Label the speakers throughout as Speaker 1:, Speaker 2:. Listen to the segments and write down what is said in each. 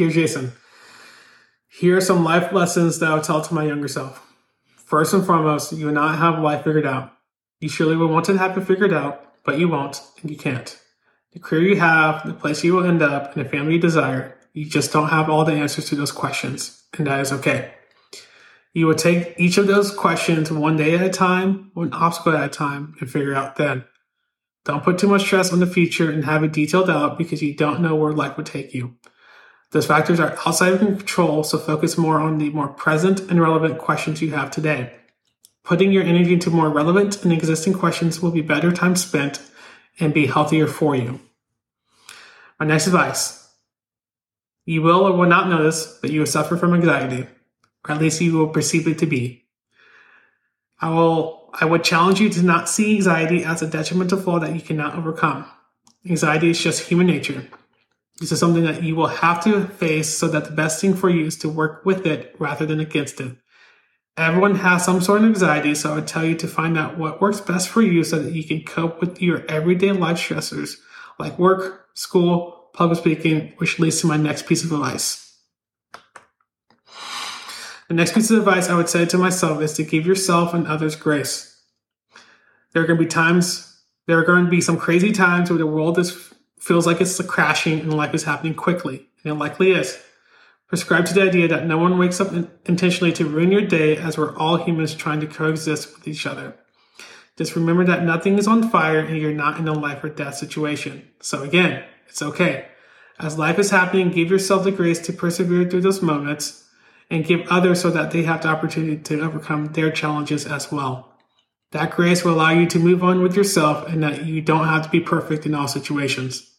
Speaker 1: Dear Jason, here are some life lessons that I would tell to my younger self. First and foremost, you will not have life figured out. You surely will want to have it figured out, but you won't and you can't. The career you have, the place you will end up, and the family you desire, you just don't have all the answers to those questions, and that is okay. You will take each of those questions one day at a time, one obstacle at a time, and figure out then. Don't put too much stress on the future and have it detailed out because you don't know where life will take you. Those factors are outside of your control, so focus more on the more present and relevant questions you have today. Putting your energy into more relevant and existing questions will be better time spent and be healthier for you. My next advice you will or will not notice that you will suffer from anxiety, or at least you will perceive it to be. I will I would challenge you to not see anxiety as a detrimental flaw that you cannot overcome. Anxiety is just human nature. This is something that you will have to face so that the best thing for you is to work with it rather than against it. Everyone has some sort of anxiety, so I would tell you to find out what works best for you so that you can cope with your everyday life stressors like work, school, public speaking, which leads to my next piece of advice. The next piece of advice I would say to myself is to give yourself and others grace. There are going to be times, there are going to be some crazy times where the world is, feels like it's crashing and life is happening quickly, and it likely is. Prescribe to the idea that no one wakes up intentionally to ruin your day as we're all humans trying to coexist with each other. Just remember that nothing is on fire and you're not in a life or death situation. So again, it's okay. As life is happening, give yourself the grace to persevere through those moments and give others so that they have the opportunity to overcome their challenges as well. That grace will allow you to move on with yourself and that you don't have to be perfect in all situations.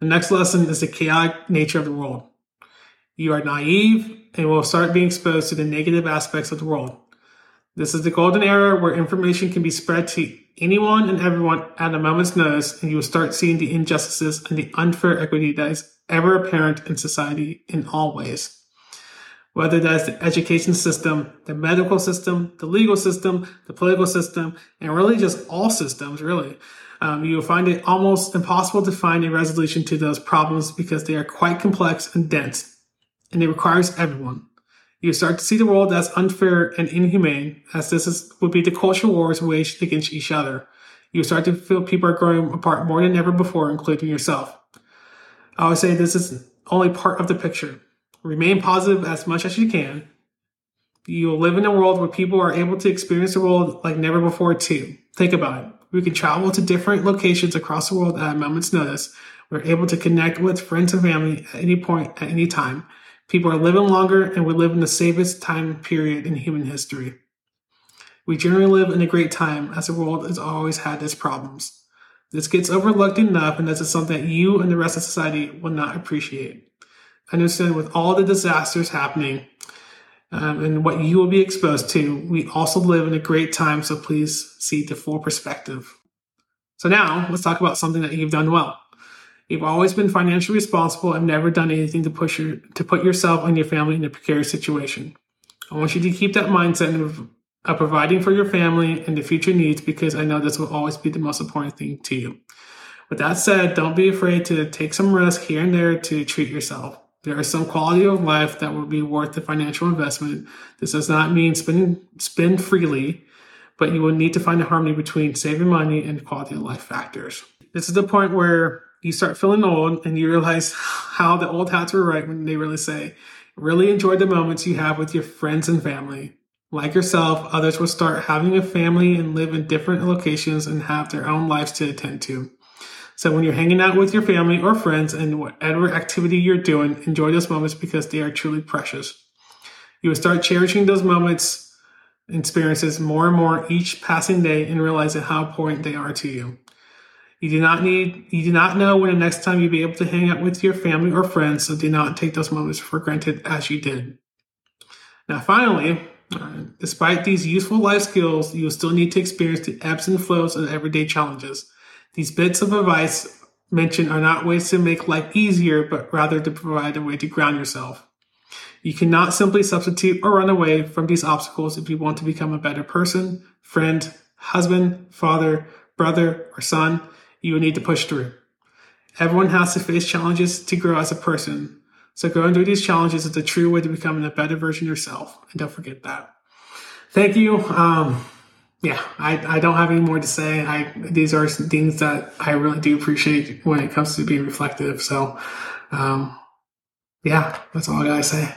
Speaker 1: The next lesson is the chaotic nature of the world. You are naive and will start being exposed to the negative aspects of the world. This is the golden era where information can be spread to anyone and everyone at a moment's notice, and you will start seeing the injustices and the unfair equity that is ever apparent in society in all ways. Whether that's the education system, the medical system, the legal system, the political system, and really just all systems, really um, you will find it almost impossible to find a resolution to those problems because they are quite complex and dense, and it requires everyone. You start to see the world as unfair and inhumane, as this is, would be the cultural wars waged against each other. You start to feel people are growing apart more than ever before, including yourself. I would say this is only part of the picture. Remain positive as much as you can. You will live in a world where people are able to experience the world like never before, too. Think about it. We can travel to different locations across the world at a moment's notice. We're able to connect with friends and family at any point, at any time. People are living longer and we live in the safest time period in human history. We generally live in a great time as the world has always had its problems. This gets overlooked enough and this is something that you and the rest of society will not appreciate. I understand with all the disasters happening, um, and what you will be exposed to. We also live in a great time, so please see the full perspective. So now let's talk about something that you've done well. You've always been financially responsible and never done anything to push your, to put yourself and your family in a precarious situation. I want you to keep that mindset of providing for your family and the future needs because I know this will always be the most important thing to you. With that said, don't be afraid to take some risk here and there to treat yourself. There is some quality of life that will be worth the financial investment. This does not mean spend spend freely, but you will need to find a harmony between saving money and quality of life factors. This is the point where you start feeling old and you realize how the old hats were right when they really say, really enjoy the moments you have with your friends and family. Like yourself, others will start having a family and live in different locations and have their own lives to attend to. So when you're hanging out with your family or friends and whatever activity you're doing, enjoy those moments because they are truly precious. You will start cherishing those moments, experiences more and more each passing day and realizing how important they are to you. You do not need, you do not know when the next time you'll be able to hang out with your family or friends, so do not take those moments for granted as you did. Now, finally, uh, despite these useful life skills, you will still need to experience the ebbs and flows of everyday challenges. These bits of advice mentioned are not ways to make life easier, but rather to provide a way to ground yourself. You cannot simply substitute or run away from these obstacles if you want to become a better person, friend, husband, father, brother, or son. You will need to push through. Everyone has to face challenges to grow as a person. So going through these challenges is the true way to becoming a better version of yourself. And don't forget that. Thank you. Um, yeah, I, I don't have any more to say. I these are things that I really do appreciate when it comes to being reflective. So, um, yeah, that's all I gotta say.